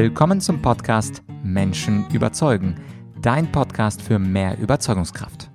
Willkommen zum Podcast Menschen überzeugen, dein Podcast für mehr Überzeugungskraft.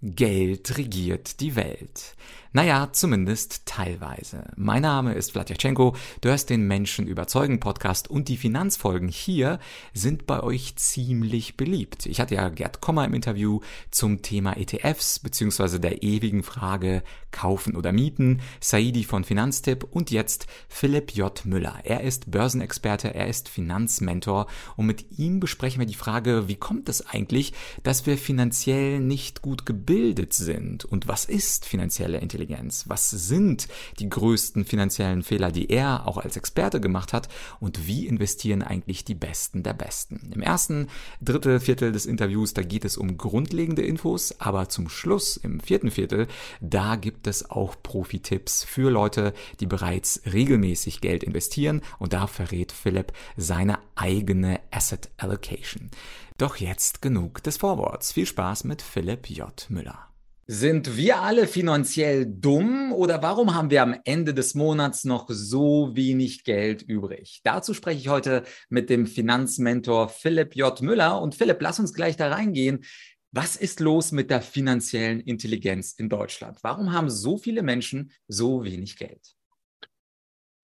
Geld regiert die Welt. Naja, zumindest teilweise. Mein Name ist Vladyachenko, du hörst den Menschen überzeugen Podcast und die Finanzfolgen hier sind bei euch ziemlich beliebt. Ich hatte ja Gerd Kommer im Interview zum Thema ETFs beziehungsweise der ewigen Frage kaufen oder mieten, Saidi von Finanztipp und jetzt Philipp J. Müller. Er ist Börsenexperte, er ist Finanzmentor und mit ihm besprechen wir die Frage, wie kommt es eigentlich, dass wir finanziell nicht gut gebildet sind und was ist finanzielle Intelligenz? Intelligenz? Was sind die größten finanziellen Fehler, die er auch als Experte gemacht hat? Und wie investieren eigentlich die Besten der Besten? Im ersten Drittel, Viertel des Interviews, da geht es um grundlegende Infos, aber zum Schluss, im vierten Viertel, da gibt es auch Profi-Tipps für Leute, die bereits regelmäßig Geld investieren und da verrät Philipp seine eigene Asset Allocation. Doch jetzt genug des Vorworts. Viel Spaß mit Philipp J. Müller. Sind wir alle finanziell dumm oder warum haben wir am Ende des Monats noch so wenig Geld übrig? Dazu spreche ich heute mit dem Finanzmentor Philipp J. Müller. Und Philipp, lass uns gleich da reingehen. Was ist los mit der finanziellen Intelligenz in Deutschland? Warum haben so viele Menschen so wenig Geld?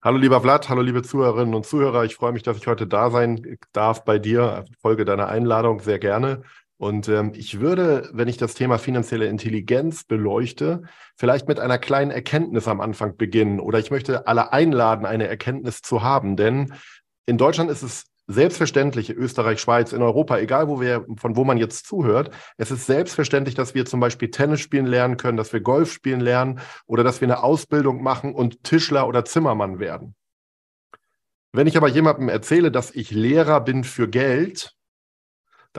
Hallo lieber Vlad, hallo liebe Zuhörerinnen und Zuhörer. Ich freue mich, dass ich heute da sein darf bei dir. Folge deiner Einladung sehr gerne. Und ähm, ich würde, wenn ich das Thema finanzielle Intelligenz beleuchte, vielleicht mit einer kleinen Erkenntnis am Anfang beginnen. Oder ich möchte alle einladen, eine Erkenntnis zu haben. Denn in Deutschland ist es selbstverständlich, Österreich, Schweiz, in Europa, egal wo wir, von wo man jetzt zuhört, es ist selbstverständlich, dass wir zum Beispiel Tennis spielen lernen können, dass wir Golf spielen lernen oder dass wir eine Ausbildung machen und Tischler oder Zimmermann werden. Wenn ich aber jemandem erzähle, dass ich Lehrer bin für Geld,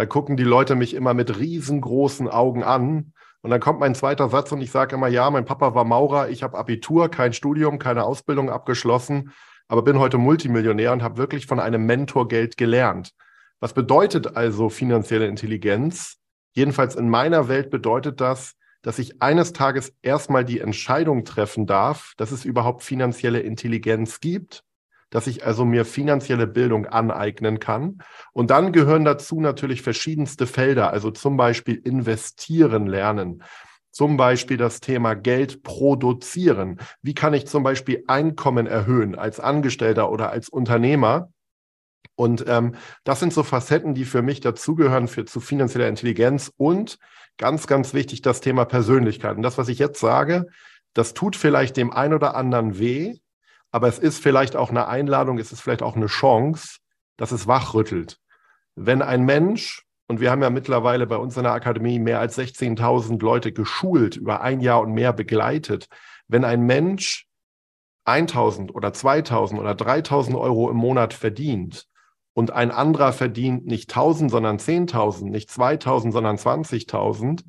da gucken die Leute mich immer mit riesengroßen Augen an. Und dann kommt mein zweiter Satz und ich sage immer, ja, mein Papa war Maurer, ich habe Abitur, kein Studium, keine Ausbildung abgeschlossen, aber bin heute Multimillionär und habe wirklich von einem Mentor Geld gelernt. Was bedeutet also finanzielle Intelligenz? Jedenfalls in meiner Welt bedeutet das, dass ich eines Tages erstmal die Entscheidung treffen darf, dass es überhaupt finanzielle Intelligenz gibt dass ich also mir finanzielle Bildung aneignen kann. Und dann gehören dazu natürlich verschiedenste Felder, also zum Beispiel investieren lernen. Zum Beispiel das Thema Geld produzieren. Wie kann ich zum Beispiel Einkommen erhöhen als Angestellter oder als Unternehmer? Und ähm, das sind so Facetten, die für mich dazugehören für, zu finanzieller Intelligenz und ganz, ganz wichtig das Thema Persönlichkeit. Und das, was ich jetzt sage, das tut vielleicht dem einen oder anderen weh, aber es ist vielleicht auch eine Einladung, es ist vielleicht auch eine Chance, dass es wachrüttelt. Wenn ein Mensch, und wir haben ja mittlerweile bei uns in der Akademie mehr als 16.000 Leute geschult, über ein Jahr und mehr begleitet, wenn ein Mensch 1.000 oder 2.000 oder 3.000 Euro im Monat verdient und ein anderer verdient nicht 1.000, sondern 10.000, nicht 2.000, sondern 20.000,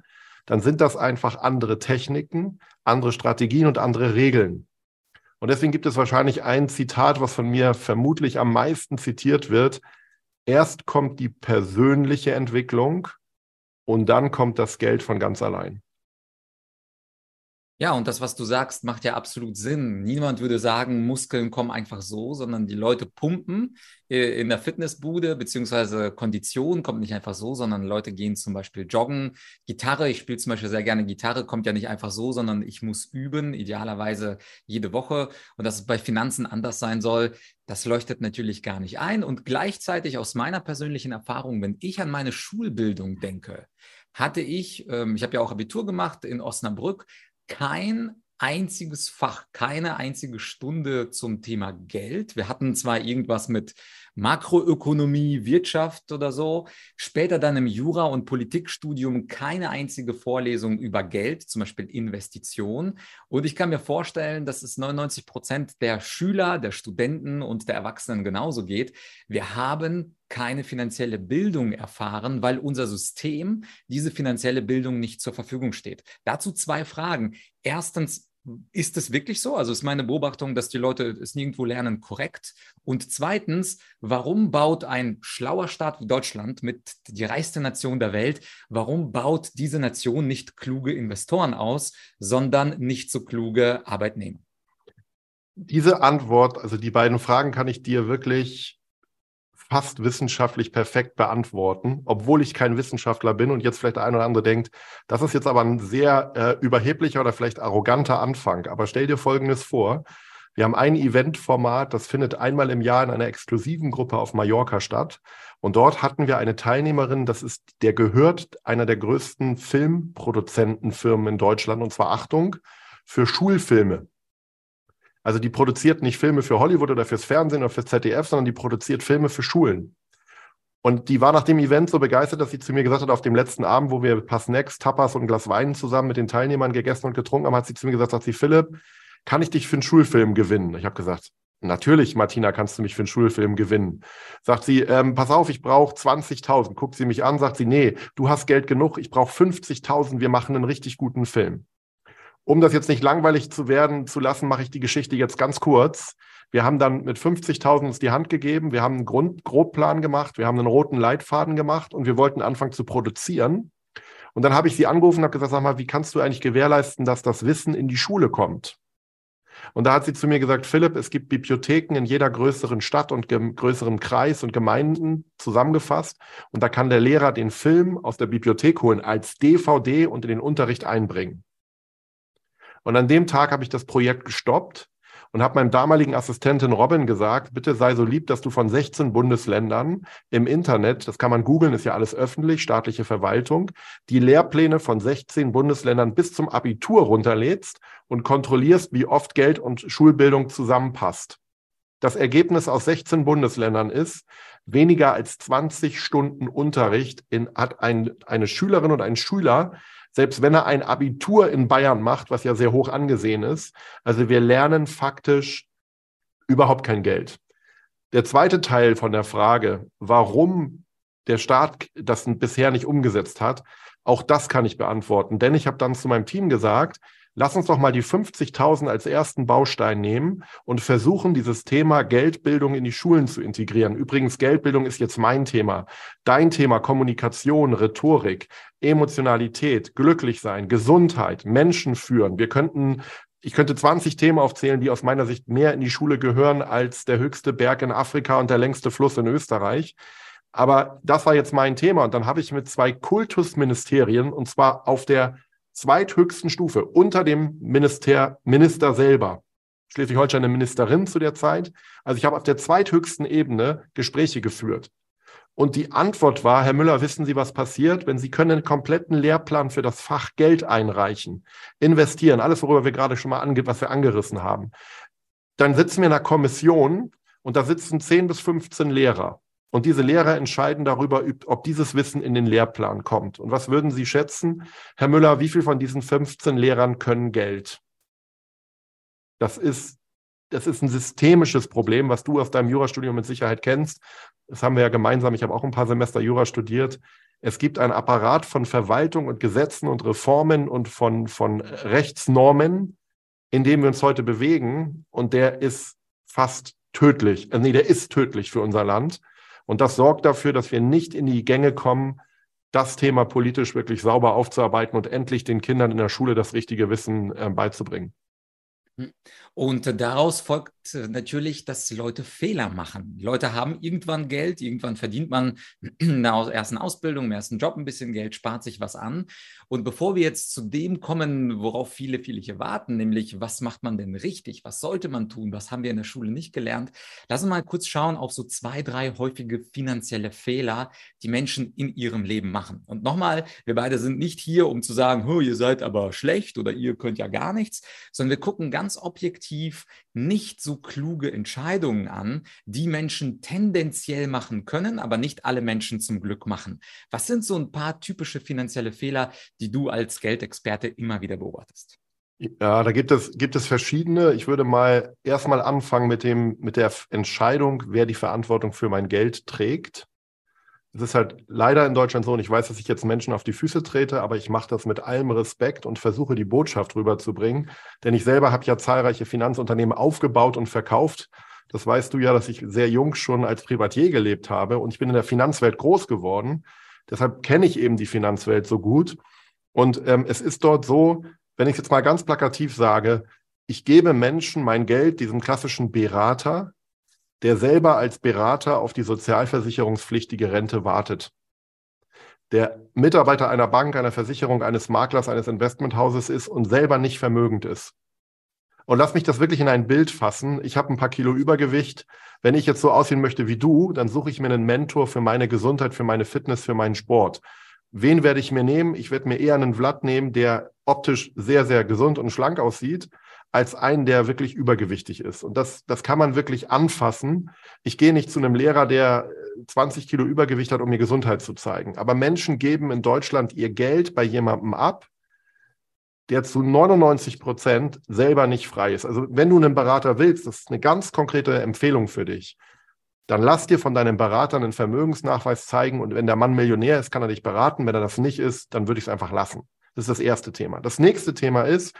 dann sind das einfach andere Techniken, andere Strategien und andere Regeln. Und deswegen gibt es wahrscheinlich ein Zitat, was von mir vermutlich am meisten zitiert wird. Erst kommt die persönliche Entwicklung und dann kommt das Geld von ganz allein. Ja, und das, was du sagst, macht ja absolut Sinn. Niemand würde sagen, Muskeln kommen einfach so, sondern die Leute pumpen äh, in der Fitnessbude, beziehungsweise Kondition kommt nicht einfach so, sondern Leute gehen zum Beispiel joggen. Gitarre, ich spiele zum Beispiel sehr gerne Gitarre, kommt ja nicht einfach so, sondern ich muss üben, idealerweise jede Woche. Und dass es bei Finanzen anders sein soll, das leuchtet natürlich gar nicht ein. Und gleichzeitig aus meiner persönlichen Erfahrung, wenn ich an meine Schulbildung denke, hatte ich, ähm, ich habe ja auch Abitur gemacht in Osnabrück, kein einziges Fach, keine einzige Stunde zum Thema Geld. Wir hatten zwar irgendwas mit Makroökonomie, Wirtschaft oder so, später dann im Jura- und Politikstudium keine einzige Vorlesung über Geld, zum Beispiel Investition. Und ich kann mir vorstellen, dass es 99 Prozent der Schüler, der Studenten und der Erwachsenen genauso geht. Wir haben keine finanzielle Bildung erfahren, weil unser System diese finanzielle Bildung nicht zur Verfügung steht. Dazu zwei Fragen. Erstens, ist es wirklich so? Also ist meine Beobachtung, dass die Leute es nirgendwo lernen, korrekt? Und zweitens, warum baut ein schlauer Staat wie Deutschland mit die reichste Nation der Welt, warum baut diese Nation nicht kluge Investoren aus, sondern nicht so kluge Arbeitnehmer? Diese Antwort, also die beiden Fragen kann ich dir wirklich fast wissenschaftlich perfekt beantworten, obwohl ich kein Wissenschaftler bin und jetzt vielleicht der eine oder andere denkt, das ist jetzt aber ein sehr äh, überheblicher oder vielleicht arroganter Anfang. Aber stell dir Folgendes vor. Wir haben ein Eventformat, das findet einmal im Jahr in einer exklusiven Gruppe auf Mallorca statt. Und dort hatten wir eine Teilnehmerin, das ist, der gehört einer der größten Filmproduzentenfirmen in Deutschland, und zwar Achtung, für Schulfilme. Also die produziert nicht Filme für Hollywood oder fürs Fernsehen oder fürs ZDF, sondern die produziert Filme für Schulen. Und die war nach dem Event so begeistert, dass sie zu mir gesagt hat, auf dem letzten Abend, wo wir ein paar Snacks, Tapas und ein Glas Wein zusammen mit den Teilnehmern gegessen und getrunken haben, hat sie zu mir gesagt, sagt sie, Philipp, kann ich dich für einen Schulfilm gewinnen? Ich habe gesagt, natürlich, Martina, kannst du mich für einen Schulfilm gewinnen. Sagt sie, ähm, pass auf, ich brauche 20.000. Guckt sie mich an, sagt sie, nee, du hast Geld genug, ich brauche 50.000, wir machen einen richtig guten Film. Um das jetzt nicht langweilig zu werden zu lassen, mache ich die Geschichte jetzt ganz kurz. Wir haben dann mit 50.000 uns die Hand gegeben, wir haben einen Grund Grobplan gemacht, wir haben einen roten Leitfaden gemacht und wir wollten anfangen zu produzieren. Und dann habe ich sie angerufen und habe gesagt, sag mal, wie kannst du eigentlich gewährleisten, dass das Wissen in die Schule kommt? Und da hat sie zu mir gesagt, Philipp, es gibt Bibliotheken in jeder größeren Stadt und größeren Kreis und Gemeinden zusammengefasst. Und da kann der Lehrer den Film aus der Bibliothek holen als DVD und in den Unterricht einbringen. Und an dem Tag habe ich das Projekt gestoppt und habe meinem damaligen Assistentin Robin gesagt, bitte sei so lieb, dass du von 16 Bundesländern im Internet, das kann man googeln, ist ja alles öffentlich, staatliche Verwaltung, die Lehrpläne von 16 Bundesländern bis zum Abitur runterlädst und kontrollierst, wie oft Geld und Schulbildung zusammenpasst. Das Ergebnis aus 16 Bundesländern ist, weniger als 20 Stunden Unterricht in, hat ein, eine Schülerin und ein Schüler selbst wenn er ein Abitur in Bayern macht, was ja sehr hoch angesehen ist. Also wir lernen faktisch überhaupt kein Geld. Der zweite Teil von der Frage, warum der Staat das bisher nicht umgesetzt hat, auch das kann ich beantworten. Denn ich habe dann zu meinem Team gesagt, Lass uns doch mal die 50.000 als ersten Baustein nehmen und versuchen, dieses Thema Geldbildung in die Schulen zu integrieren. Übrigens, Geldbildung ist jetzt mein Thema. Dein Thema Kommunikation, Rhetorik, Emotionalität, glücklich sein, Gesundheit, Menschen führen. Wir könnten ich könnte 20 Themen aufzählen, die aus meiner Sicht mehr in die Schule gehören als der höchste Berg in Afrika und der längste Fluss in Österreich. Aber das war jetzt mein Thema. Und dann habe ich mit zwei Kultusministerien, und zwar auf der zweithöchsten Stufe unter dem Minister, Minister selber. Schleswig-Holstein eine Ministerin zu der Zeit. Also ich habe auf der zweithöchsten Ebene Gespräche geführt. Und die Antwort war, Herr Müller, wissen Sie, was passiert? Wenn Sie können einen kompletten Lehrplan für das Fach Geld einreichen, investieren, alles, worüber wir gerade schon mal ange was wir angerissen haben, dann sitzen wir in einer Kommission und da sitzen 10 bis 15 Lehrer. Und diese Lehrer entscheiden darüber, ob dieses Wissen in den Lehrplan kommt. Und was würden Sie schätzen, Herr Müller, wie viel von diesen 15 Lehrern können Geld? Das ist, das ist ein systemisches Problem, was du aus deinem Jurastudium mit Sicherheit kennst. Das haben wir ja gemeinsam. Ich habe auch ein paar Semester Jura studiert. Es gibt einen Apparat von Verwaltung und Gesetzen und Reformen und von, von Rechtsnormen, in dem wir uns heute bewegen. Und der ist fast tödlich. Äh, nee, der ist tödlich für unser Land. Und das sorgt dafür, dass wir nicht in die Gänge kommen, das Thema politisch wirklich sauber aufzuarbeiten und endlich den Kindern in der Schule das richtige Wissen äh, beizubringen. Und daraus folgt natürlich, dass Leute Fehler machen. Leute haben irgendwann Geld, irgendwann verdient man in der ersten Ausbildung, im ersten Job ein bisschen Geld, spart sich was an. Und bevor wir jetzt zu dem kommen, worauf viele, viele hier warten, nämlich was macht man denn richtig, was sollte man tun, was haben wir in der Schule nicht gelernt, lassen wir mal kurz schauen auf so zwei, drei häufige finanzielle Fehler, die Menschen in ihrem Leben machen. Und nochmal, wir beide sind nicht hier, um zu sagen, ihr seid aber schlecht oder ihr könnt ja gar nichts, sondern wir gucken ganz objektiv, objektiv nicht so kluge Entscheidungen an, die Menschen tendenziell machen können, aber nicht alle Menschen zum Glück machen. Was sind so ein paar typische finanzielle Fehler, die du als Geldexperte immer wieder beobachtest? Ja, da gibt es, gibt es verschiedene. Ich würde mal erstmal anfangen mit dem, mit der Entscheidung, wer die Verantwortung für mein Geld trägt. Es ist halt leider in Deutschland so, und ich weiß, dass ich jetzt Menschen auf die Füße trete, aber ich mache das mit allem Respekt und versuche die Botschaft rüberzubringen. Denn ich selber habe ja zahlreiche Finanzunternehmen aufgebaut und verkauft. Das weißt du ja, dass ich sehr jung schon als Privatier gelebt habe und ich bin in der Finanzwelt groß geworden. Deshalb kenne ich eben die Finanzwelt so gut. Und ähm, es ist dort so, wenn ich jetzt mal ganz plakativ sage, ich gebe Menschen mein Geld, diesem klassischen Berater, der selber als Berater auf die sozialversicherungspflichtige Rente wartet. Der Mitarbeiter einer Bank, einer Versicherung, eines Maklers, eines Investmenthauses ist und selber nicht vermögend ist. Und lass mich das wirklich in ein Bild fassen. Ich habe ein paar Kilo Übergewicht. Wenn ich jetzt so aussehen möchte wie du, dann suche ich mir einen Mentor für meine Gesundheit, für meine Fitness, für meinen Sport. Wen werde ich mir nehmen? Ich werde mir eher einen Vlad nehmen, der optisch sehr, sehr gesund und schlank aussieht, als einen, der wirklich übergewichtig ist. Und das, das kann man wirklich anfassen. Ich gehe nicht zu einem Lehrer, der 20 Kilo Übergewicht hat, um mir Gesundheit zu zeigen. Aber Menschen geben in Deutschland ihr Geld bei jemandem ab, der zu 99 Prozent selber nicht frei ist. Also wenn du einen Berater willst, das ist eine ganz konkrete Empfehlung für dich, dann lass dir von deinem Berater einen Vermögensnachweis zeigen und wenn der Mann Millionär ist, kann er dich beraten. Wenn er das nicht ist, dann würde ich es einfach lassen. Das ist das erste Thema. Das nächste Thema ist,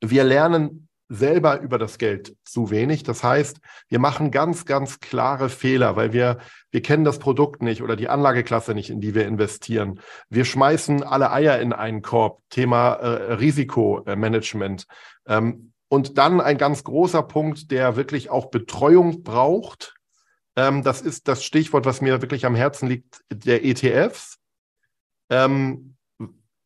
wir lernen selber über das Geld zu wenig. Das heißt, wir machen ganz, ganz klare Fehler, weil wir, wir kennen das Produkt nicht oder die Anlageklasse nicht, in die wir investieren. Wir schmeißen alle Eier in einen Korb. Thema äh, Risikomanagement. Ähm, und dann ein ganz großer Punkt, der wirklich auch Betreuung braucht. Ähm, das ist das Stichwort, was mir wirklich am Herzen liegt, der ETFs. Ähm,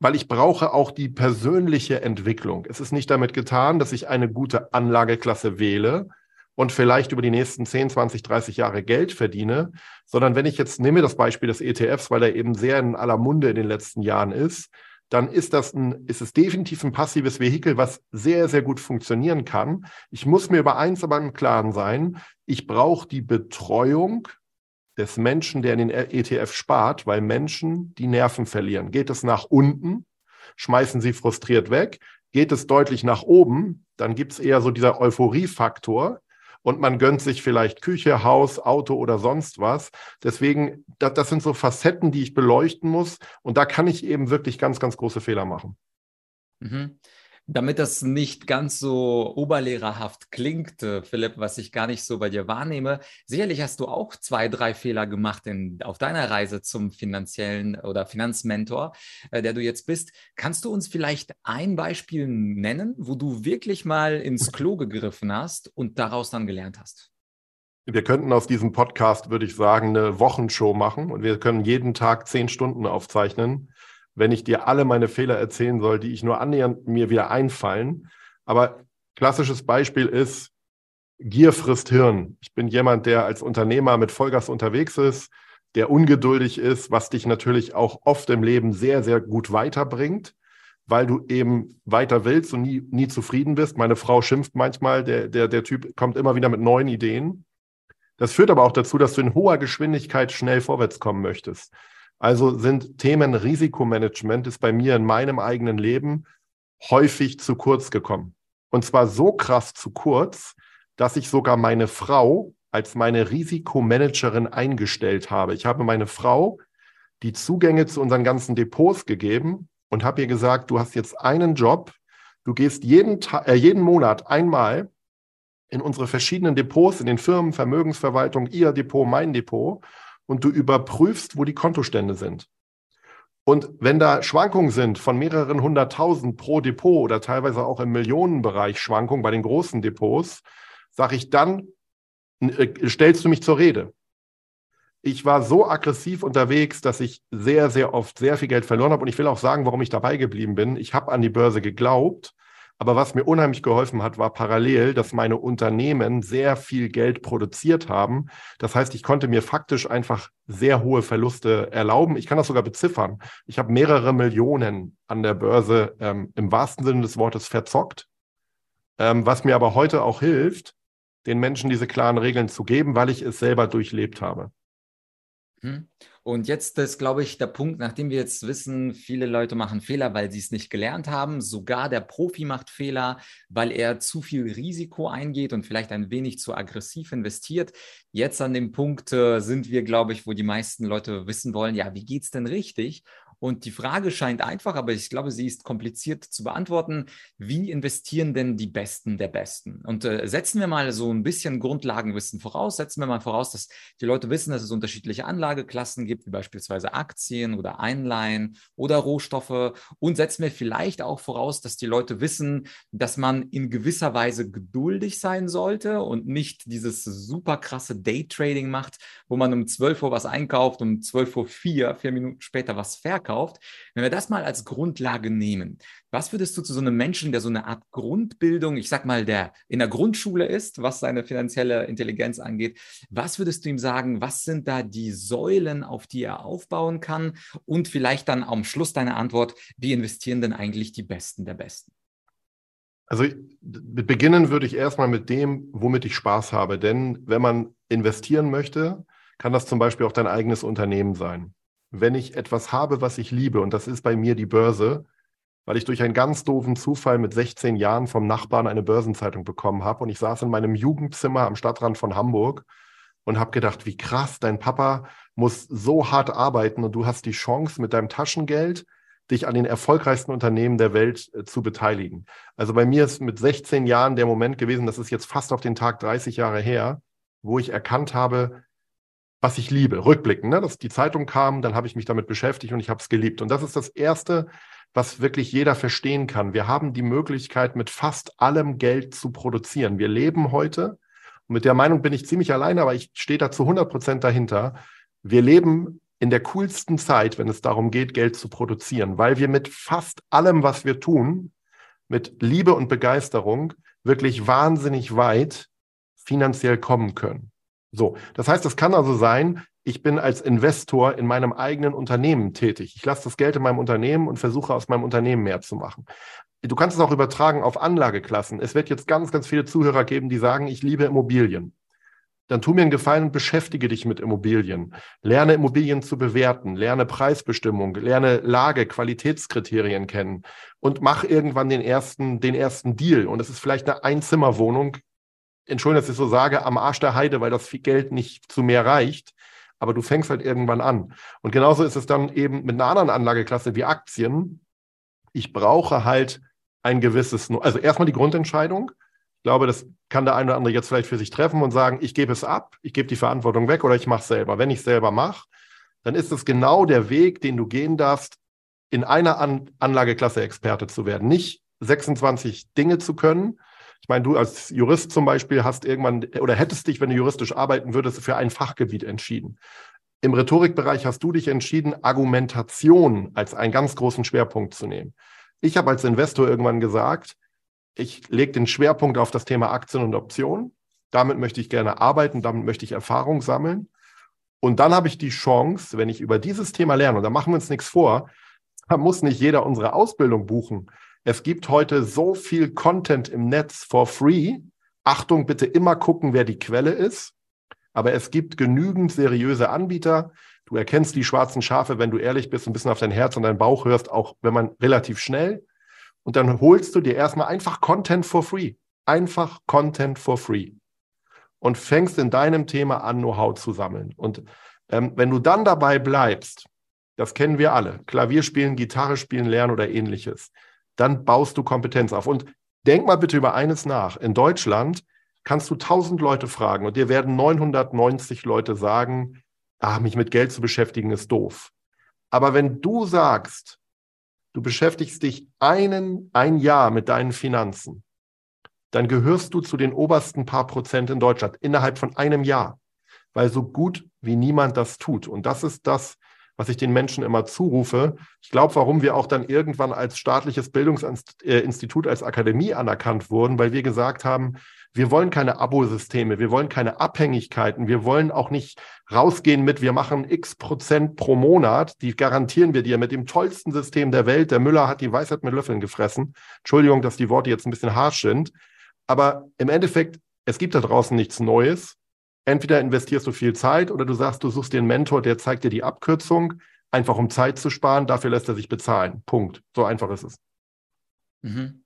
weil ich brauche auch die persönliche Entwicklung. Es ist nicht damit getan, dass ich eine gute Anlageklasse wähle und vielleicht über die nächsten 10, 20, 30 Jahre Geld verdiene, sondern wenn ich jetzt nehme das Beispiel des ETFs, weil er eben sehr in aller Munde in den letzten Jahren ist, dann ist das ein, ist es definitiv ein passives Vehikel, was sehr, sehr gut funktionieren kann. Ich muss mir über eins aber im Klaren sein. Ich brauche die Betreuung des Menschen, der in den ETF spart, weil Menschen die Nerven verlieren. Geht es nach unten, schmeißen sie frustriert weg. Geht es deutlich nach oben, dann gibt es eher so dieser Euphoriefaktor und man gönnt sich vielleicht Küche, Haus, Auto oder sonst was. Deswegen, das, das sind so Facetten, die ich beleuchten muss und da kann ich eben wirklich ganz, ganz große Fehler machen. Mhm damit das nicht ganz so oberlehrerhaft klingt, äh, Philipp, was ich gar nicht so bei dir wahrnehme, sicherlich hast du auch zwei, drei Fehler gemacht in, auf deiner Reise zum finanziellen oder Finanzmentor, äh, der du jetzt bist. Kannst du uns vielleicht ein Beispiel nennen, wo du wirklich mal ins Klo gegriffen hast und daraus dann gelernt hast? Wir könnten aus diesem Podcast, würde ich sagen, eine Wochenshow machen und wir können jeden Tag zehn Stunden aufzeichnen wenn ich dir alle meine Fehler erzählen soll, die ich nur annähernd mir wieder einfallen. Aber klassisches Beispiel ist, Gier frisst Hirn. Ich bin jemand, der als Unternehmer mit Vollgas unterwegs ist, der ungeduldig ist, was dich natürlich auch oft im Leben sehr, sehr gut weiterbringt, weil du eben weiter willst und nie, nie zufrieden bist. Meine Frau schimpft manchmal, der, der, der Typ kommt immer wieder mit neuen Ideen. Das führt aber auch dazu, dass du in hoher Geschwindigkeit schnell vorwärts kommen möchtest. Also sind Themen Risikomanagement ist bei mir in meinem eigenen Leben häufig zu kurz gekommen. Und zwar so krass zu kurz, dass ich sogar meine Frau als meine Risikomanagerin eingestellt habe. Ich habe meine Frau die Zugänge zu unseren ganzen Depots gegeben und habe ihr gesagt, du hast jetzt einen Job, du gehst jeden, äh, jeden Monat einmal in unsere verschiedenen Depots, in den Firmen, Vermögensverwaltung, ihr Depot, mein Depot und du überprüfst, wo die Kontostände sind. Und wenn da Schwankungen sind von mehreren hunderttausend pro Depot oder teilweise auch im Millionenbereich Schwankungen bei den großen Depots, sage ich dann, äh, stellst du mich zur Rede. Ich war so aggressiv unterwegs, dass ich sehr, sehr oft sehr viel Geld verloren habe. Und ich will auch sagen, warum ich dabei geblieben bin. Ich habe an die Börse geglaubt aber was mir unheimlich geholfen hat, war parallel, dass meine Unternehmen sehr viel Geld produziert haben. Das heißt, ich konnte mir faktisch einfach sehr hohe Verluste erlauben. Ich kann das sogar beziffern. Ich habe mehrere Millionen an der Börse ähm, im wahrsten Sinne des Wortes verzockt, ähm, was mir aber heute auch hilft, den Menschen diese klaren Regeln zu geben, weil ich es selber durchlebt habe. Hm. Und jetzt ist, glaube ich, der Punkt, nachdem wir jetzt wissen, viele Leute machen Fehler, weil sie es nicht gelernt haben. Sogar der Profi macht Fehler, weil er zu viel Risiko eingeht und vielleicht ein wenig zu aggressiv investiert. Jetzt an dem Punkt äh, sind wir, glaube ich, wo die meisten Leute wissen wollen, ja, wie geht es denn richtig? Und die Frage scheint einfach, aber ich glaube, sie ist kompliziert zu beantworten. Wie investieren denn die Besten der Besten? Und äh, setzen wir mal so ein bisschen Grundlagenwissen voraus. Setzen wir mal voraus, dass die Leute wissen, dass es unterschiedliche Anlageklassen gibt, wie beispielsweise Aktien oder Einleihen oder Rohstoffe. Und setzen wir vielleicht auch voraus, dass die Leute wissen, dass man in gewisser Weise geduldig sein sollte und nicht dieses super krasse Daytrading macht, wo man um 12 Uhr was einkauft, um 12 Uhr vier, vier Minuten später was verkauft verkauft. Wenn wir das mal als Grundlage nehmen, was würdest du zu so einem Menschen, der so eine Art Grundbildung, ich sag mal, der in der Grundschule ist, was seine finanzielle Intelligenz angeht, was würdest du ihm sagen, was sind da die Säulen, auf die er aufbauen kann? Und vielleicht dann am Schluss deine Antwort, wie investieren denn eigentlich die Besten der Besten? Also beginnen würde ich erstmal mit dem, womit ich Spaß habe. Denn wenn man investieren möchte, kann das zum Beispiel auch dein eigenes Unternehmen sein wenn ich etwas habe, was ich liebe, und das ist bei mir die Börse, weil ich durch einen ganz doofen Zufall mit 16 Jahren vom Nachbarn eine Börsenzeitung bekommen habe. Und ich saß in meinem Jugendzimmer am Stadtrand von Hamburg und habe gedacht, wie krass, dein Papa muss so hart arbeiten und du hast die Chance mit deinem Taschengeld, dich an den erfolgreichsten Unternehmen der Welt äh, zu beteiligen. Also bei mir ist mit 16 Jahren der Moment gewesen, das ist jetzt fast auf den Tag 30 Jahre her, wo ich erkannt habe, was ich liebe, rückblicken, ne? dass die Zeitung kam, dann habe ich mich damit beschäftigt und ich habe es geliebt. Und das ist das Erste, was wirklich jeder verstehen kann. Wir haben die Möglichkeit, mit fast allem Geld zu produzieren. Wir leben heute, und mit der Meinung bin ich ziemlich alleine, aber ich stehe da zu 100 Prozent dahinter. Wir leben in der coolsten Zeit, wenn es darum geht, Geld zu produzieren, weil wir mit fast allem, was wir tun, mit Liebe und Begeisterung wirklich wahnsinnig weit finanziell kommen können. So, das heißt, es kann also sein, ich bin als Investor in meinem eigenen Unternehmen tätig. Ich lasse das Geld in meinem Unternehmen und versuche aus meinem Unternehmen mehr zu machen. Du kannst es auch übertragen auf Anlageklassen. Es wird jetzt ganz, ganz viele Zuhörer geben, die sagen, ich liebe Immobilien. Dann tu mir einen Gefallen und beschäftige dich mit Immobilien. Lerne Immobilien zu bewerten, lerne Preisbestimmung, lerne Lage, Qualitätskriterien kennen und mach irgendwann den ersten, den ersten Deal. Und es ist vielleicht eine Einzimmerwohnung Entschuldigung, dass ich so sage, am Arsch der Heide, weil das viel Geld nicht zu mehr reicht. Aber du fängst halt irgendwann an. Und genauso ist es dann eben mit einer anderen Anlageklasse wie Aktien. Ich brauche halt ein gewisses, also erstmal die Grundentscheidung. Ich glaube, das kann der eine oder andere jetzt vielleicht für sich treffen und sagen, ich gebe es ab, ich gebe die Verantwortung weg oder ich mache es selber. Wenn ich es selber mache, dann ist es genau der Weg, den du gehen darfst, in einer An Anlageklasse Experte zu werden. Nicht 26 Dinge zu können, ich meine, du als Jurist zum Beispiel hast irgendwann oder hättest dich, wenn du juristisch arbeiten würdest, für ein Fachgebiet entschieden. Im Rhetorikbereich hast du dich entschieden, Argumentation als einen ganz großen Schwerpunkt zu nehmen. Ich habe als Investor irgendwann gesagt, ich lege den Schwerpunkt auf das Thema Aktien und Optionen. Damit möchte ich gerne arbeiten, damit möchte ich Erfahrung sammeln. Und dann habe ich die Chance, wenn ich über dieses Thema lerne, und da machen wir uns nichts vor, da muss nicht jeder unsere Ausbildung buchen. Es gibt heute so viel Content im Netz for free. Achtung, bitte immer gucken, wer die Quelle ist. Aber es gibt genügend seriöse Anbieter. Du erkennst die schwarzen Schafe, wenn du ehrlich bist, ein bisschen auf dein Herz und deinen Bauch hörst, auch wenn man relativ schnell. Und dann holst du dir erstmal einfach Content for free. Einfach Content for free. Und fängst in deinem Thema an, Know-how zu sammeln. Und ähm, wenn du dann dabei bleibst, das kennen wir alle, Klavier spielen, Gitarre spielen lernen oder ähnliches, dann baust du Kompetenz auf. Und denk mal bitte über eines nach. In Deutschland kannst du 1000 Leute fragen und dir werden 990 Leute sagen, ah, mich mit Geld zu beschäftigen ist doof. Aber wenn du sagst, du beschäftigst dich einen, ein Jahr mit deinen Finanzen, dann gehörst du zu den obersten paar Prozent in Deutschland innerhalb von einem Jahr, weil so gut wie niemand das tut. Und das ist das, was ich den Menschen immer zurufe. Ich glaube, warum wir auch dann irgendwann als staatliches Bildungsinstitut, als Akademie anerkannt wurden, weil wir gesagt haben, wir wollen keine Abosysteme, wir wollen keine Abhängigkeiten, wir wollen auch nicht rausgehen mit, wir machen x Prozent pro Monat, die garantieren wir dir mit dem tollsten System der Welt. Der Müller hat die Weisheit mit Löffeln gefressen. Entschuldigung, dass die Worte jetzt ein bisschen harsch sind. Aber im Endeffekt, es gibt da draußen nichts Neues entweder investierst du viel Zeit oder du sagst, du suchst dir einen Mentor, der zeigt dir die Abkürzung, einfach um Zeit zu sparen, dafür lässt er sich bezahlen. Punkt. So einfach ist es. Mhm.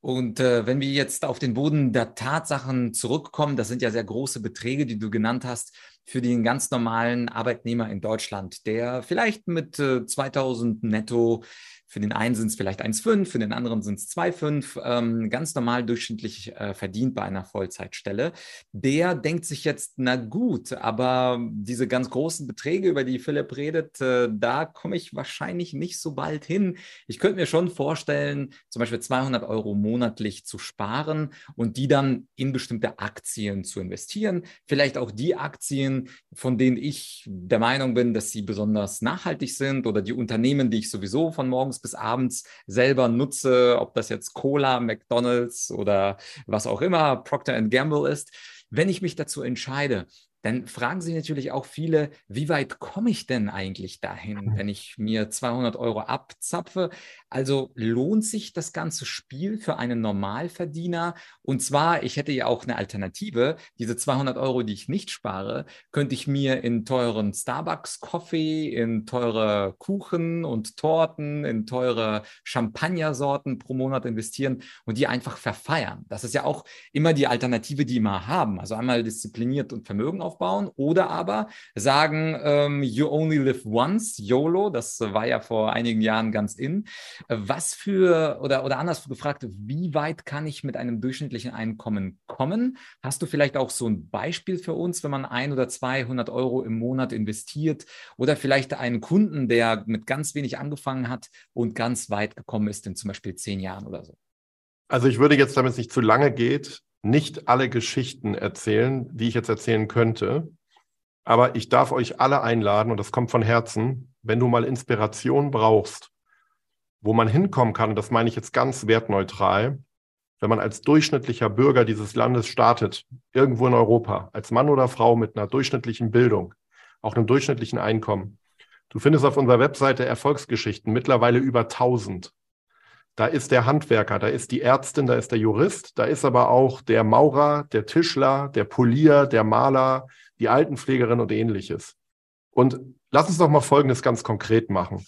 Und äh, wenn wir jetzt auf den Boden der Tatsachen zurückkommen, das sind ja sehr große Beträge, die du genannt hast, für den ganz normalen Arbeitnehmer in Deutschland, der vielleicht mit äh, 2000 netto für den einen sind es vielleicht 1,5, für den anderen sind es 2,5, ähm, ganz normal durchschnittlich äh, verdient bei einer Vollzeitstelle. Der denkt sich jetzt, na gut, aber diese ganz großen Beträge, über die Philipp redet, äh, da komme ich wahrscheinlich nicht so bald hin. Ich könnte mir schon vorstellen, zum Beispiel 200 Euro monatlich zu sparen und die dann in bestimmte Aktien zu investieren. Vielleicht auch die Aktien, von denen ich der Meinung bin, dass sie besonders nachhaltig sind oder die Unternehmen, die ich sowieso von morgens morgens bis abends selber nutze, ob das jetzt Cola, McDonald's oder was auch immer, Procter Gamble ist, wenn ich mich dazu entscheide, dann fragen sich natürlich auch viele, wie weit komme ich denn eigentlich dahin, wenn ich mir 200 Euro abzapfe? Also lohnt sich das ganze Spiel für einen Normalverdiener? Und zwar, ich hätte ja auch eine Alternative. Diese 200 Euro, die ich nicht spare, könnte ich mir in teuren Starbucks-Coffee, in teure Kuchen und Torten, in teure Champagnersorten pro Monat investieren und die einfach verfeiern. Das ist ja auch immer die Alternative, die wir haben. Also einmal diszipliniert und Vermögen aufbauen oder aber sagen, ähm, you only live once, YOLO, das war ja vor einigen Jahren ganz in. Was für, oder, oder anders gefragt, wie weit kann ich mit einem durchschnittlichen Einkommen kommen? Hast du vielleicht auch so ein Beispiel für uns, wenn man ein oder 200 Euro im Monat investiert oder vielleicht einen Kunden, der mit ganz wenig angefangen hat und ganz weit gekommen ist in zum Beispiel zehn Jahren oder so? Also ich würde jetzt, damit es nicht zu lange geht, nicht alle Geschichten erzählen, die ich jetzt erzählen könnte. Aber ich darf euch alle einladen, und das kommt von Herzen, wenn du mal Inspiration brauchst, wo man hinkommen kann, das meine ich jetzt ganz wertneutral, wenn man als durchschnittlicher Bürger dieses Landes startet, irgendwo in Europa, als Mann oder Frau mit einer durchschnittlichen Bildung, auch einem durchschnittlichen Einkommen. Du findest auf unserer Webseite Erfolgsgeschichten mittlerweile über 1000. Da ist der Handwerker, da ist die Ärztin, da ist der Jurist, da ist aber auch der Maurer, der Tischler, der Polier, der Maler, die Altenpflegerin und ähnliches. Und lass uns doch mal Folgendes ganz konkret machen.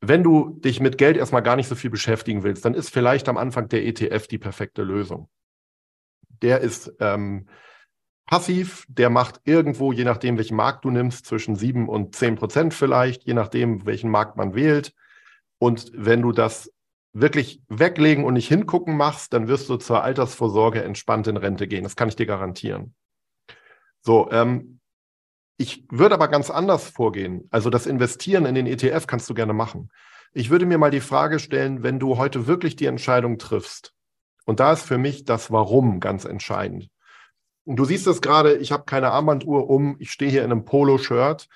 Wenn du dich mit Geld erstmal gar nicht so viel beschäftigen willst, dann ist vielleicht am Anfang der ETF die perfekte Lösung. Der ist ähm, passiv, der macht irgendwo, je nachdem, welchen Markt du nimmst, zwischen sieben und zehn Prozent vielleicht, je nachdem, welchen Markt man wählt. Und wenn du das wirklich weglegen und nicht hingucken machst, dann wirst du zur Altersvorsorge entspannt in Rente gehen. Das kann ich dir garantieren. So, ähm, ich würde aber ganz anders vorgehen. Also das Investieren in den ETF kannst du gerne machen. Ich würde mir mal die Frage stellen, wenn du heute wirklich die Entscheidung triffst, und da ist für mich das Warum ganz entscheidend. Und du siehst es gerade, ich habe keine Armbanduhr um, ich stehe hier in einem Polo-Shirt,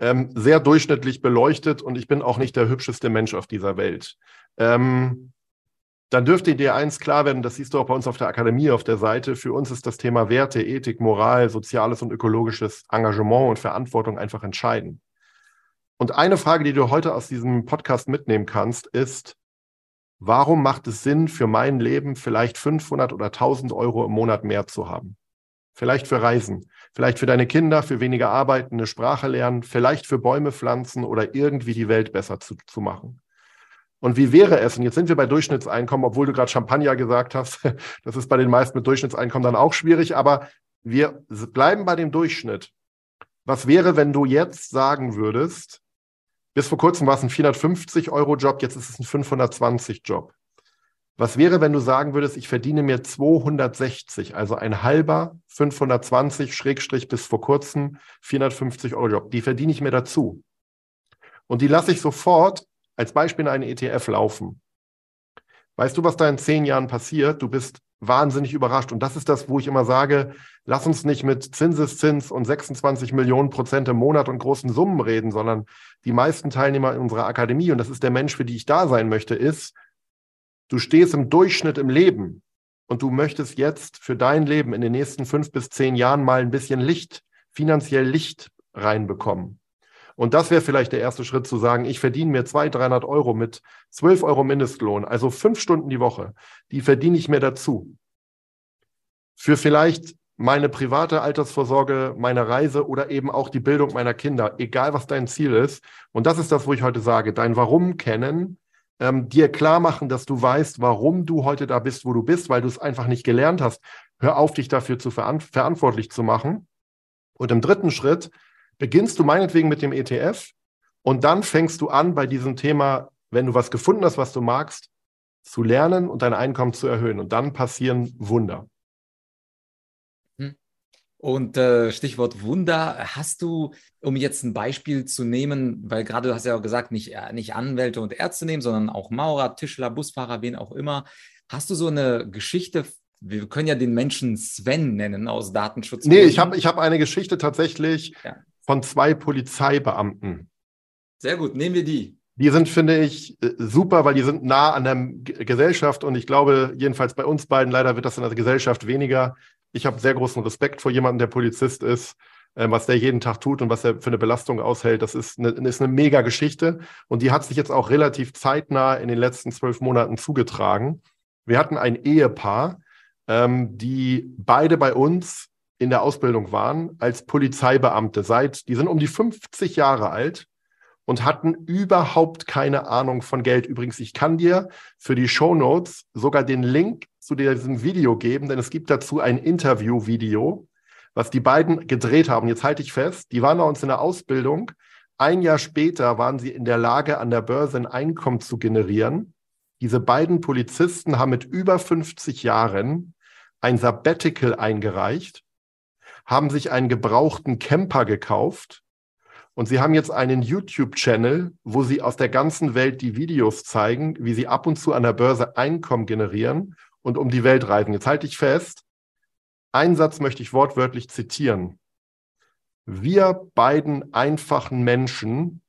ähm, sehr durchschnittlich beleuchtet und ich bin auch nicht der hübscheste Mensch auf dieser Welt ähm, dann dürfte dir eins klar werden, das siehst du auch bei uns auf der Akademie auf der Seite, für uns ist das Thema Werte, Ethik, Moral, soziales und ökologisches Engagement und Verantwortung einfach entscheidend. Und eine Frage, die du heute aus diesem Podcast mitnehmen kannst, ist, warum macht es Sinn, für mein Leben vielleicht 500 oder 1000 Euro im Monat mehr zu haben? Vielleicht für Reisen, vielleicht für deine Kinder, für weniger Arbeiten, eine Sprache lernen, vielleicht für Bäume pflanzen oder irgendwie die Welt besser zu, zu machen. Und wie wäre es, und jetzt sind wir bei Durchschnittseinkommen, obwohl du gerade Champagner gesagt hast, das ist bei den meisten mit Durchschnittseinkommen dann auch schwierig, aber wir bleiben bei dem Durchschnitt. Was wäre, wenn du jetzt sagen würdest, bis vor kurzem war es ein 450-Euro-Job, jetzt ist es ein 520-Job. Was wäre, wenn du sagen würdest, ich verdiene mir 260, also ein halber 520 Schrägstrich bis vor kurzem 450 Euro Job. Die verdiene ich mir dazu. Und die lasse ich sofort als Beispiel einen ETF laufen. Weißt du, was da in zehn Jahren passiert? Du bist wahnsinnig überrascht. Und das ist das, wo ich immer sage, lass uns nicht mit Zinseszins und 26 Millionen Prozent im Monat und großen Summen reden, sondern die meisten Teilnehmer in unserer Akademie, und das ist der Mensch, für die ich da sein möchte, ist, du stehst im Durchschnitt im Leben und du möchtest jetzt für dein Leben in den nächsten fünf bis zehn Jahren mal ein bisschen Licht, finanziell Licht reinbekommen. Und das wäre vielleicht der erste Schritt zu sagen, ich verdiene mir 200, 300 Euro mit 12 Euro Mindestlohn, also fünf Stunden die Woche, die verdiene ich mir dazu. Für vielleicht meine private Altersvorsorge, meine Reise oder eben auch die Bildung meiner Kinder, egal was dein Ziel ist. Und das ist das, wo ich heute sage, dein Warum kennen ähm, dir klar machen, dass du weißt, warum du heute da bist, wo du bist, weil du es einfach nicht gelernt hast. Hör auf, dich dafür zu veran verantwortlich zu machen. Und im dritten Schritt beginnst du meinetwegen mit dem ETF und dann fängst du an, bei diesem Thema, wenn du was gefunden hast, was du magst, zu lernen und dein Einkommen zu erhöhen. Und dann passieren Wunder. Hm. Und äh, Stichwort Wunder, hast du, um jetzt ein Beispiel zu nehmen, weil gerade du hast ja auch gesagt, nicht, äh, nicht Anwälte und Ärzte nehmen, sondern auch Maurer, Tischler, Busfahrer, wen auch immer. Hast du so eine Geschichte wir können ja den Menschen Sven nennen aus Datenschutz. Nee, ich habe ich hab eine Geschichte tatsächlich ja. Von zwei Polizeibeamten. Sehr gut, nehmen wir die. Die sind, finde ich, äh, super, weil die sind nah an der Gesellschaft und ich glaube, jedenfalls bei uns beiden, leider wird das in der Gesellschaft weniger. Ich habe sehr großen Respekt vor jemandem, der Polizist ist, ähm, was der jeden Tag tut und was er für eine Belastung aushält. Das ist eine, ist eine mega Geschichte und die hat sich jetzt auch relativ zeitnah in den letzten zwölf Monaten zugetragen. Wir hatten ein Ehepaar, ähm, die beide bei uns in der Ausbildung waren als Polizeibeamte. Seit, die sind um die 50 Jahre alt und hatten überhaupt keine Ahnung von Geld. Übrigens, ich kann dir für die Show Notes sogar den Link zu diesem Video geben, denn es gibt dazu ein Interview-Video, was die beiden gedreht haben. Jetzt halte ich fest, die waren bei uns in der Ausbildung. Ein Jahr später waren sie in der Lage, an der Börse ein Einkommen zu generieren. Diese beiden Polizisten haben mit über 50 Jahren ein Sabbatical eingereicht, haben sich einen gebrauchten Camper gekauft und sie haben jetzt einen YouTube-Channel, wo sie aus der ganzen Welt die Videos zeigen, wie sie ab und zu an der Börse Einkommen generieren und um die Welt reisen. Jetzt halte ich fest, einen Satz möchte ich wortwörtlich zitieren. Wir beiden einfachen Menschen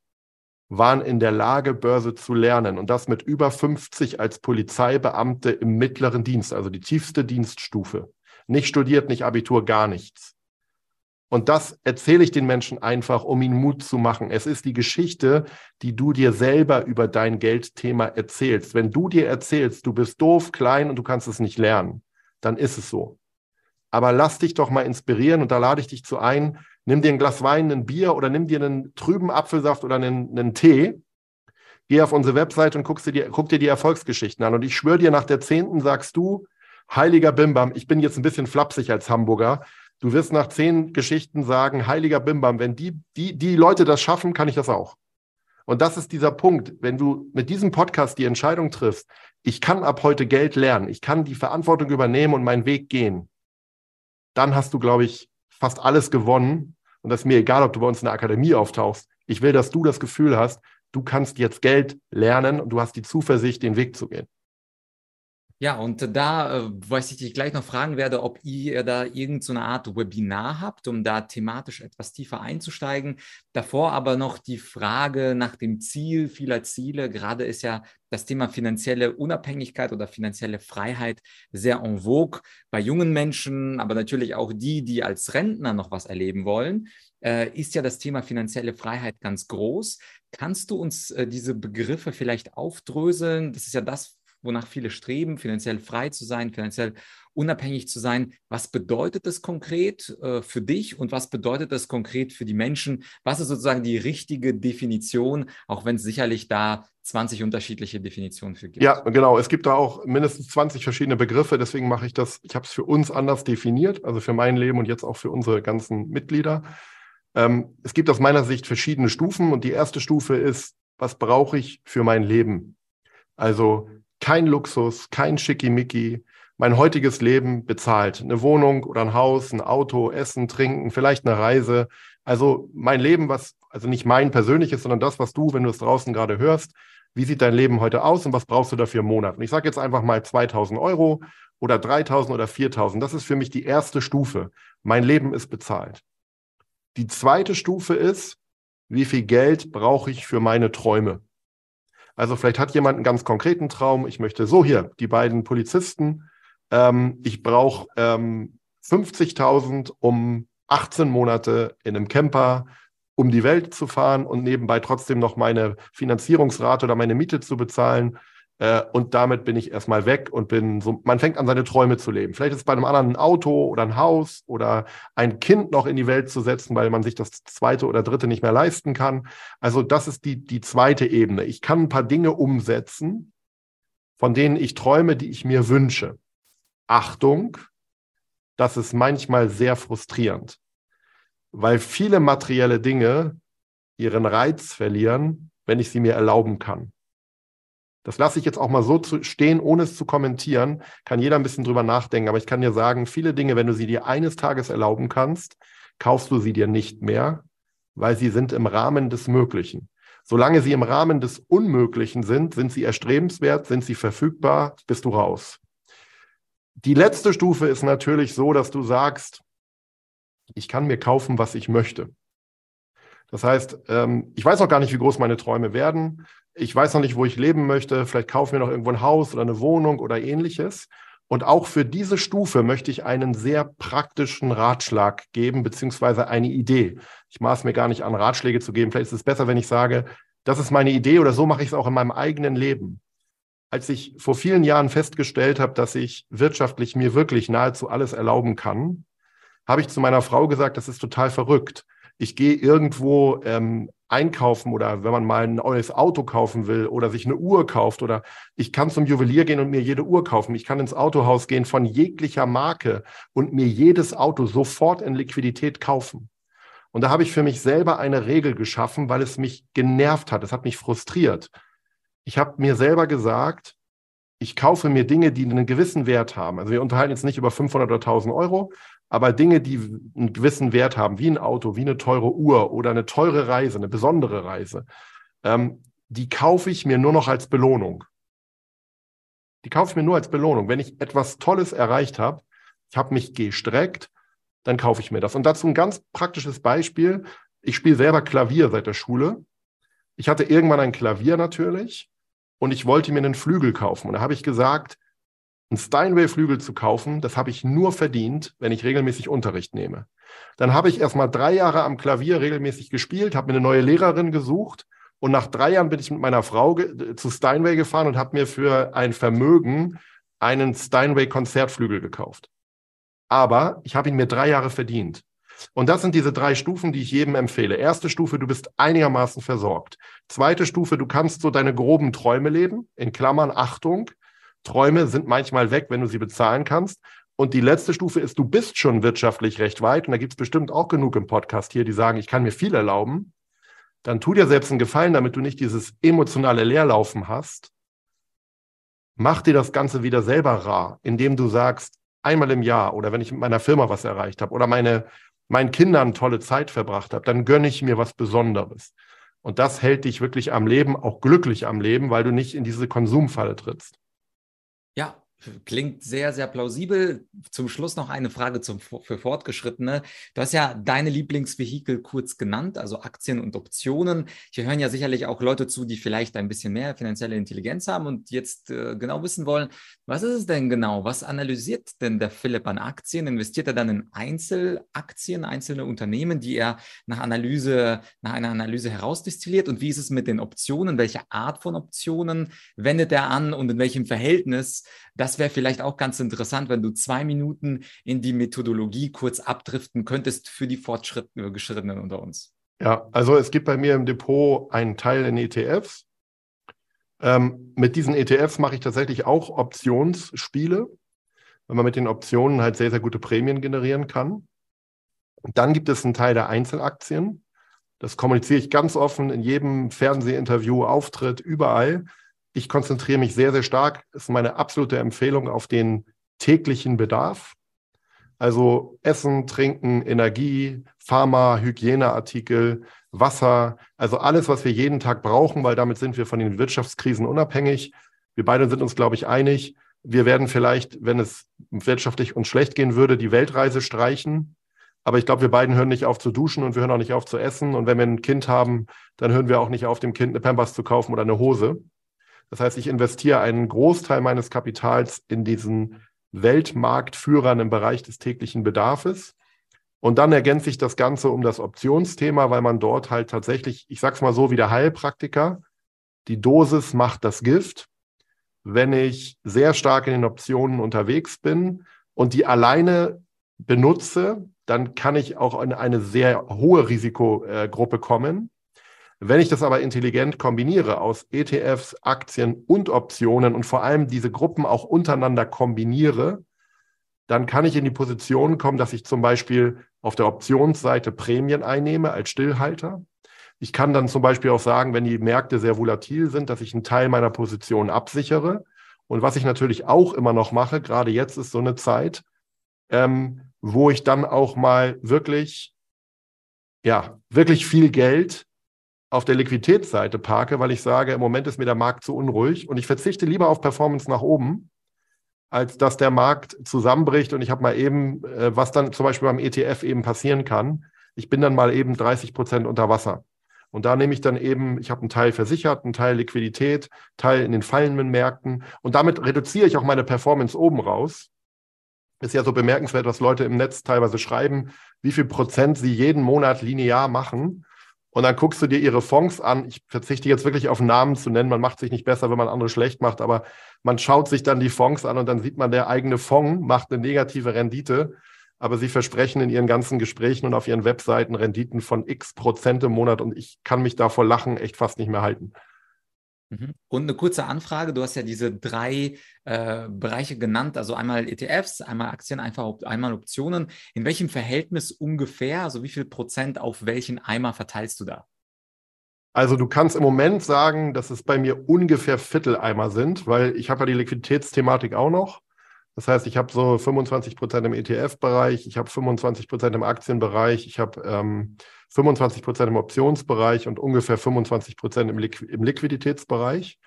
waren in der Lage, Börse zu lernen. Und das mit über 50 als Polizeibeamte im mittleren Dienst, also die tiefste Dienststufe. Nicht studiert, nicht Abitur, gar nichts. Und das erzähle ich den Menschen einfach, um ihnen Mut zu machen. Es ist die Geschichte, die du dir selber über dein Geldthema erzählst. Wenn du dir erzählst, du bist doof, klein und du kannst es nicht lernen, dann ist es so. Aber lass dich doch mal inspirieren und da lade ich dich zu ein, nimm dir ein Glas Wein, ein Bier oder nimm dir einen trüben Apfelsaft oder einen, einen Tee. Geh auf unsere Website und guck dir, guck dir die Erfolgsgeschichten an. Und ich schwöre dir, nach der zehnten sagst du, heiliger Bimbam, ich bin jetzt ein bisschen flapsig als Hamburger. Du wirst nach zehn Geschichten sagen, heiliger Bimbam, wenn die, die, die Leute das schaffen, kann ich das auch. Und das ist dieser Punkt. Wenn du mit diesem Podcast die Entscheidung triffst, ich kann ab heute Geld lernen, ich kann die Verantwortung übernehmen und meinen Weg gehen, dann hast du, glaube ich, fast alles gewonnen, und das ist mir egal, ob du bei uns in der Akademie auftauchst. Ich will, dass du das Gefühl hast, du kannst jetzt Geld lernen und du hast die Zuversicht, den Weg zu gehen. Ja, und da, äh, was ich dich gleich noch fragen werde, ob ihr da irgendeine so Art Webinar habt, um da thematisch etwas tiefer einzusteigen. Davor aber noch die Frage nach dem Ziel vieler Ziele. Gerade ist ja das Thema finanzielle Unabhängigkeit oder finanzielle Freiheit sehr en vogue bei jungen Menschen, aber natürlich auch die, die als Rentner noch was erleben wollen. Äh, ist ja das Thema finanzielle Freiheit ganz groß. Kannst du uns äh, diese Begriffe vielleicht aufdröseln? Das ist ja das, wonach viele streben, finanziell frei zu sein, finanziell unabhängig zu sein. Was bedeutet das konkret äh, für dich und was bedeutet das konkret für die Menschen? Was ist sozusagen die richtige Definition, auch wenn es sicherlich da 20 unterschiedliche Definitionen für gibt? Ja, genau. Es gibt da auch mindestens 20 verschiedene Begriffe. Deswegen mache ich das, ich habe es für uns anders definiert, also für mein Leben und jetzt auch für unsere ganzen Mitglieder. Ähm, es gibt aus meiner Sicht verschiedene Stufen und die erste Stufe ist, was brauche ich für mein Leben? Also kein Luxus, kein Schickimicki. Mein heutiges Leben bezahlt. Eine Wohnung oder ein Haus, ein Auto, Essen, Trinken, vielleicht eine Reise. Also mein Leben, was, also nicht mein persönliches, sondern das, was du, wenn du es draußen gerade hörst, wie sieht dein Leben heute aus und was brauchst du dafür im Monat? Und ich sage jetzt einfach mal 2000 Euro oder 3000 oder 4000. Das ist für mich die erste Stufe. Mein Leben ist bezahlt. Die zweite Stufe ist, wie viel Geld brauche ich für meine Träume? Also vielleicht hat jemand einen ganz konkreten Traum. Ich möchte so hier, die beiden Polizisten. Ähm, ich brauche ähm, 50.000, um 18 Monate in einem Camper um die Welt zu fahren und nebenbei trotzdem noch meine Finanzierungsrate oder meine Miete zu bezahlen. Äh, und damit bin ich erstmal weg und bin so, man fängt an, seine Träume zu leben. Vielleicht ist bei einem anderen ein Auto oder ein Haus oder ein Kind noch in die Welt zu setzen, weil man sich das zweite oder dritte nicht mehr leisten kann. Also das ist die, die zweite Ebene. Ich kann ein paar Dinge umsetzen, von denen ich träume, die ich mir wünsche. Achtung, das ist manchmal sehr frustrierend, weil viele materielle Dinge ihren Reiz verlieren, wenn ich sie mir erlauben kann. Das lasse ich jetzt auch mal so stehen, ohne es zu kommentieren. Kann jeder ein bisschen drüber nachdenken. Aber ich kann dir sagen, viele Dinge, wenn du sie dir eines Tages erlauben kannst, kaufst du sie dir nicht mehr, weil sie sind im Rahmen des Möglichen. Solange sie im Rahmen des Unmöglichen sind, sind sie erstrebenswert, sind sie verfügbar, bist du raus. Die letzte Stufe ist natürlich so, dass du sagst, ich kann mir kaufen, was ich möchte. Das heißt, ähm, ich weiß noch gar nicht, wie groß meine Träume werden ich weiß noch nicht, wo ich leben möchte, vielleicht kaufen wir noch irgendwo ein Haus oder eine Wohnung oder ähnliches. Und auch für diese Stufe möchte ich einen sehr praktischen Ratschlag geben, beziehungsweise eine Idee. Ich maß mir gar nicht an, Ratschläge zu geben. Vielleicht ist es besser, wenn ich sage, das ist meine Idee oder so mache ich es auch in meinem eigenen Leben. Als ich vor vielen Jahren festgestellt habe, dass ich wirtschaftlich mir wirklich nahezu alles erlauben kann, habe ich zu meiner Frau gesagt, das ist total verrückt. Ich gehe irgendwo ähm, einkaufen oder wenn man mal ein neues Auto kaufen will oder sich eine Uhr kauft oder ich kann zum Juwelier gehen und mir jede Uhr kaufen. Ich kann ins Autohaus gehen von jeglicher Marke und mir jedes Auto sofort in Liquidität kaufen. Und da habe ich für mich selber eine Regel geschaffen, weil es mich genervt hat. Es hat mich frustriert. Ich habe mir selber gesagt, ich kaufe mir Dinge, die einen gewissen Wert haben. Also wir unterhalten jetzt nicht über 500 oder 1000 Euro, aber Dinge, die einen gewissen Wert haben, wie ein Auto, wie eine teure Uhr oder eine teure Reise, eine besondere Reise, ähm, die kaufe ich mir nur noch als Belohnung. Die kaufe ich mir nur als Belohnung. Wenn ich etwas Tolles erreicht habe, ich habe mich gestreckt, dann kaufe ich mir das. Und dazu ein ganz praktisches Beispiel. Ich spiele selber Klavier seit der Schule. Ich hatte irgendwann ein Klavier natürlich und ich wollte mir einen Flügel kaufen. Und da habe ich gesagt, einen Steinway-Flügel zu kaufen, das habe ich nur verdient, wenn ich regelmäßig Unterricht nehme. Dann habe ich erst mal drei Jahre am Klavier regelmäßig gespielt, habe mir eine neue Lehrerin gesucht und nach drei Jahren bin ich mit meiner Frau zu Steinway gefahren und habe mir für ein Vermögen einen Steinway-Konzertflügel gekauft. Aber ich habe ihn mir drei Jahre verdient. Und das sind diese drei Stufen, die ich jedem empfehle. Erste Stufe, du bist einigermaßen versorgt. Zweite Stufe, du kannst so deine groben Träume leben. In Klammern, Achtung, Träume sind manchmal weg, wenn du sie bezahlen kannst. Und die letzte Stufe ist, du bist schon wirtschaftlich recht weit. Und da gibt es bestimmt auch genug im Podcast hier, die sagen, ich kann mir viel erlauben. Dann tu dir selbst einen Gefallen, damit du nicht dieses emotionale Leerlaufen hast. Mach dir das Ganze wieder selber rar, indem du sagst, einmal im Jahr oder wenn ich mit meiner Firma was erreicht habe oder meine, meinen Kindern tolle Zeit verbracht habe, dann gönne ich mir was Besonderes. Und das hält dich wirklich am Leben, auch glücklich am Leben, weil du nicht in diese Konsumfalle trittst. Ja, Klingt sehr, sehr plausibel. Zum Schluss noch eine Frage zum, für Fortgeschrittene. Du hast ja deine Lieblingsvehikel kurz genannt, also Aktien und Optionen. Hier hören ja sicherlich auch Leute zu, die vielleicht ein bisschen mehr finanzielle Intelligenz haben und jetzt äh, genau wissen wollen, was ist es denn genau? Was analysiert denn der Philipp an Aktien? Investiert er dann in Einzelaktien, einzelne Unternehmen, die er nach Analyse, nach einer Analyse herausdestilliert? Und wie ist es mit den Optionen? Welche Art von Optionen wendet er an und in welchem Verhältnis? Das wäre vielleicht auch ganz interessant, wenn du zwei Minuten in die Methodologie kurz abdriften könntest für die Fortgeschrittenen unter uns. Ja, also es gibt bei mir im Depot einen Teil in ETFs. Ähm, mit diesen ETFs mache ich tatsächlich auch Optionsspiele, wenn man mit den Optionen halt sehr, sehr gute Prämien generieren kann. Und dann gibt es einen Teil der Einzelaktien. Das kommuniziere ich ganz offen in jedem Fernsehinterview, Auftritt, überall. Ich konzentriere mich sehr, sehr stark, das ist meine absolute Empfehlung auf den täglichen Bedarf. Also Essen, Trinken, Energie, Pharma, Hygieneartikel, Wasser, also alles, was wir jeden Tag brauchen, weil damit sind wir von den Wirtschaftskrisen unabhängig. Wir beide sind uns, glaube ich, einig. Wir werden vielleicht, wenn es wirtschaftlich uns schlecht gehen würde, die Weltreise streichen. Aber ich glaube, wir beiden hören nicht auf zu duschen und wir hören auch nicht auf zu essen. Und wenn wir ein Kind haben, dann hören wir auch nicht auf, dem Kind eine Pampers zu kaufen oder eine Hose. Das heißt, ich investiere einen Großteil meines Kapitals in diesen Weltmarktführern im Bereich des täglichen Bedarfes. Und dann ergänze ich das Ganze um das Optionsthema, weil man dort halt tatsächlich, ich sag's mal so, wie der Heilpraktiker, die Dosis macht das Gift. wenn ich sehr stark in den Optionen unterwegs bin und die alleine benutze, dann kann ich auch in eine sehr hohe Risikogruppe kommen. Wenn ich das aber intelligent kombiniere aus ETFs, Aktien und Optionen und vor allem diese Gruppen auch untereinander kombiniere, dann kann ich in die Position kommen, dass ich zum Beispiel auf der Optionsseite Prämien einnehme als Stillhalter. Ich kann dann zum Beispiel auch sagen, wenn die Märkte sehr volatil sind, dass ich einen Teil meiner Position absichere. Und was ich natürlich auch immer noch mache, gerade jetzt ist so eine Zeit, ähm, wo ich dann auch mal wirklich, ja, wirklich viel Geld auf der Liquiditätsseite parke, weil ich sage, im Moment ist mir der Markt zu unruhig und ich verzichte lieber auf Performance nach oben, als dass der Markt zusammenbricht und ich habe mal eben, äh, was dann zum Beispiel beim ETF eben passieren kann, ich bin dann mal eben 30 Prozent unter Wasser. Und da nehme ich dann eben, ich habe einen Teil versichert, einen Teil Liquidität, Teil in den fallenden Märkten und damit reduziere ich auch meine Performance oben raus. Ist ja so bemerkenswert, was Leute im Netz teilweise schreiben, wie viel Prozent sie jeden Monat linear machen. Und dann guckst du dir ihre Fonds an. Ich verzichte jetzt wirklich auf Namen zu nennen. Man macht sich nicht besser, wenn man andere schlecht macht, aber man schaut sich dann die Fonds an und dann sieht man, der eigene Fonds macht eine negative Rendite. Aber sie versprechen in ihren ganzen Gesprächen und auf ihren Webseiten Renditen von x Prozent im Monat und ich kann mich da vor Lachen echt fast nicht mehr halten. Mhm. Und eine kurze Anfrage, du hast ja diese drei äh, Bereiche genannt, also einmal ETFs, einmal Aktien, einfach einmal Optionen. In welchem Verhältnis ungefähr, also wie viel Prozent auf welchen Eimer verteilst du da? Also du kannst im Moment sagen, dass es bei mir ungefähr Vierteleimer sind, weil ich habe ja die Liquiditätsthematik auch noch. Das heißt, ich habe so 25 Prozent im ETF-Bereich, ich habe 25 Prozent im Aktienbereich, ich habe ähm, 25 Prozent im Optionsbereich und ungefähr 25 Prozent im, Liqu im Liquiditätsbereich.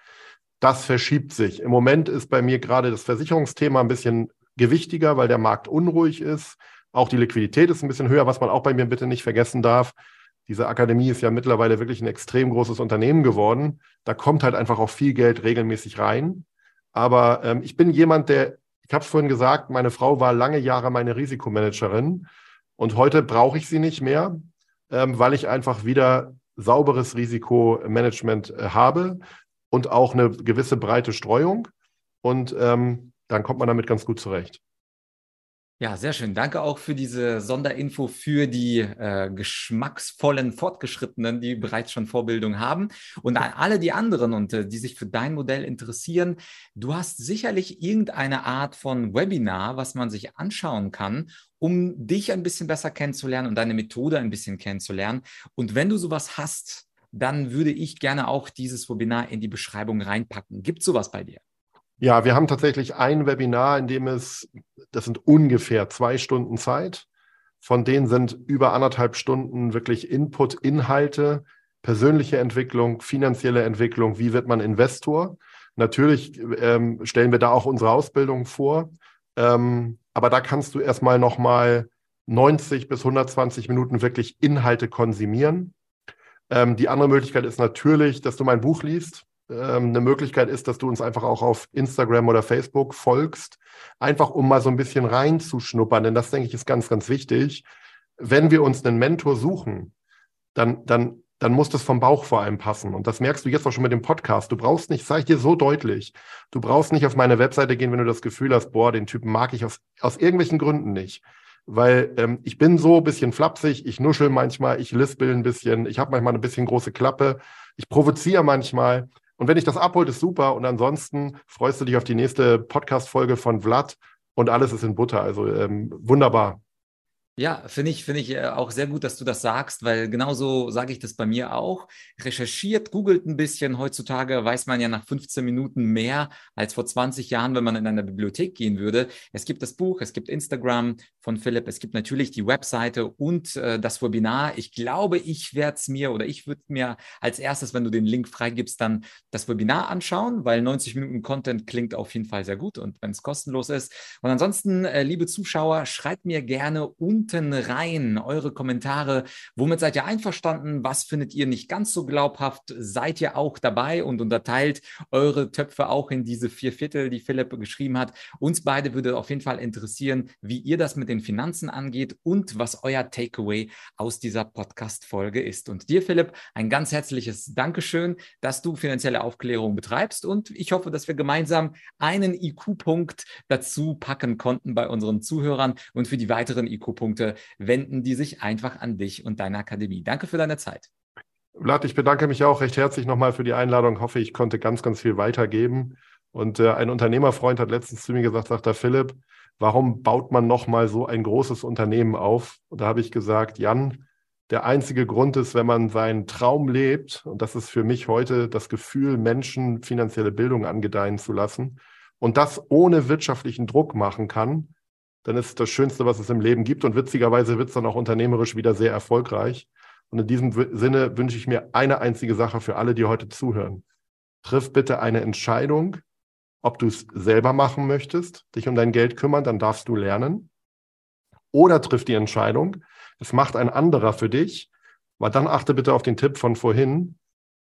Das verschiebt sich. Im Moment ist bei mir gerade das Versicherungsthema ein bisschen gewichtiger, weil der Markt unruhig ist. Auch die Liquidität ist ein bisschen höher, was man auch bei mir bitte nicht vergessen darf. Diese Akademie ist ja mittlerweile wirklich ein extrem großes Unternehmen geworden. Da kommt halt einfach auch viel Geld regelmäßig rein. Aber ähm, ich bin jemand, der ich habe es vorhin gesagt, meine Frau war lange Jahre meine Risikomanagerin und heute brauche ich sie nicht mehr, ähm, weil ich einfach wieder sauberes Risikomanagement äh, habe und auch eine gewisse breite Streuung. Und ähm, dann kommt man damit ganz gut zurecht. Ja, sehr schön. Danke auch für diese Sonderinfo für die äh, geschmacksvollen Fortgeschrittenen, die bereits schon Vorbildung haben. Und an alle die anderen und äh, die sich für dein Modell interessieren, du hast sicherlich irgendeine Art von Webinar, was man sich anschauen kann, um dich ein bisschen besser kennenzulernen und deine Methode ein bisschen kennenzulernen. Und wenn du sowas hast, dann würde ich gerne auch dieses Webinar in die Beschreibung reinpacken. Gibt sowas bei dir? Ja, wir haben tatsächlich ein Webinar, in dem es, das sind ungefähr zwei Stunden Zeit. Von denen sind über anderthalb Stunden wirklich Input, Inhalte, persönliche Entwicklung, finanzielle Entwicklung, wie wird man Investor. Natürlich ähm, stellen wir da auch unsere Ausbildung vor. Ähm, aber da kannst du erstmal nochmal 90 bis 120 Minuten wirklich Inhalte konsumieren. Ähm, die andere Möglichkeit ist natürlich, dass du mein Buch liest eine Möglichkeit ist, dass du uns einfach auch auf Instagram oder Facebook folgst, einfach um mal so ein bisschen reinzuschnuppern, denn das denke ich ist ganz, ganz wichtig. Wenn wir uns einen Mentor suchen, dann, dann, dann muss das vom Bauch vor allem passen. Und das merkst du jetzt auch schon mit dem Podcast. Du brauchst nicht, sage ich dir so deutlich, du brauchst nicht auf meine Webseite gehen, wenn du das Gefühl hast, boah, den Typen mag ich aus, aus irgendwelchen Gründen nicht weil ähm, ich bin so ein bisschen flapsig, ich nuschel manchmal, ich lispel ein bisschen, ich habe manchmal ein bisschen große Klappe, ich provoziere manchmal und wenn ich das abholt, ist super. Und ansonsten freust du dich auf die nächste Podcast-Folge von Vlad und alles ist in Butter. Also ähm, wunderbar. Ja, finde ich, finde ich äh, auch sehr gut, dass du das sagst, weil genauso sage ich das bei mir auch. Recherchiert, googelt ein bisschen. Heutzutage weiß man ja nach 15 Minuten mehr als vor 20 Jahren, wenn man in eine Bibliothek gehen würde. Es gibt das Buch, es gibt Instagram von Philipp, es gibt natürlich die Webseite und äh, das Webinar. Ich glaube, ich werde es mir oder ich würde mir als erstes, wenn du den Link freigibst, dann das Webinar anschauen, weil 90 Minuten Content klingt auf jeden Fall sehr gut und wenn es kostenlos ist. Und ansonsten, äh, liebe Zuschauer, schreibt mir gerne und unten rein eure Kommentare. Womit seid ihr einverstanden? Was findet ihr nicht ganz so glaubhaft? Seid ihr auch dabei und unterteilt eure Töpfe auch in diese vier Viertel, die Philipp geschrieben hat? Uns beide würde auf jeden Fall interessieren, wie ihr das mit den Finanzen angeht und was euer Takeaway aus dieser Podcast-Folge ist. Und dir, Philipp, ein ganz herzliches Dankeschön, dass du finanzielle Aufklärung betreibst und ich hoffe, dass wir gemeinsam einen IQ-Punkt dazu packen konnten bei unseren Zuhörern und für die weiteren IQ-Punkte wenden die sich einfach an dich und deine Akademie. Danke für deine Zeit. Vlad, ich bedanke mich auch recht herzlich nochmal für die Einladung. Hoffe, ich konnte ganz, ganz viel weitergeben. Und äh, ein Unternehmerfreund hat letztens zu mir gesagt, sagt der Philipp, warum baut man nochmal so ein großes Unternehmen auf? Und da habe ich gesagt, Jan, der einzige Grund ist, wenn man seinen Traum lebt, und das ist für mich heute das Gefühl, Menschen finanzielle Bildung angedeihen zu lassen und das ohne wirtschaftlichen Druck machen kann, dann ist das Schönste, was es im Leben gibt. Und witzigerweise wird es dann auch unternehmerisch wieder sehr erfolgreich. Und in diesem Sinne wünsche ich mir eine einzige Sache für alle, die heute zuhören. Triff bitte eine Entscheidung, ob du es selber machen möchtest, dich um dein Geld kümmern, dann darfst du lernen. Oder triff die Entscheidung, es macht ein anderer für dich, weil dann achte bitte auf den Tipp von vorhin.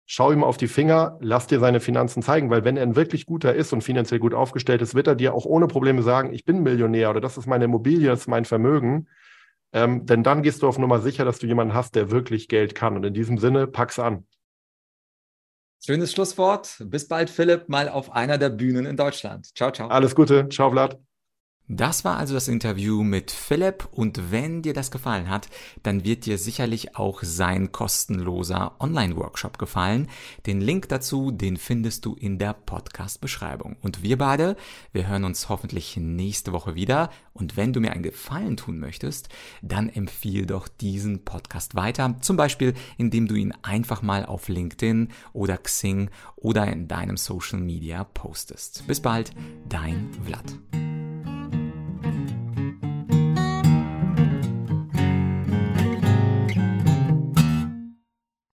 Schau ihm auf die Finger, lass dir seine Finanzen zeigen, weil wenn er ein wirklich guter ist und finanziell gut aufgestellt ist, wird er dir auch ohne Probleme sagen, ich bin Millionär oder das ist meine Immobilie, das ist mein Vermögen. Ähm, denn dann gehst du auf Nummer sicher, dass du jemanden hast, der wirklich Geld kann. Und in diesem Sinne, pack's an. Schönes Schlusswort. Bis bald, Philipp, mal auf einer der Bühnen in Deutschland. Ciao, ciao. Alles Gute. Ciao, Vlad. Das war also das Interview mit Philipp und wenn dir das gefallen hat, dann wird dir sicherlich auch sein kostenloser Online-Workshop gefallen. Den Link dazu, den findest du in der Podcast-Beschreibung. Und wir beide, wir hören uns hoffentlich nächste Woche wieder. Und wenn du mir einen Gefallen tun möchtest, dann empfiehl doch diesen Podcast weiter. Zum Beispiel, indem du ihn einfach mal auf LinkedIn oder Xing oder in deinem Social Media postest. Bis bald, dein Vlad.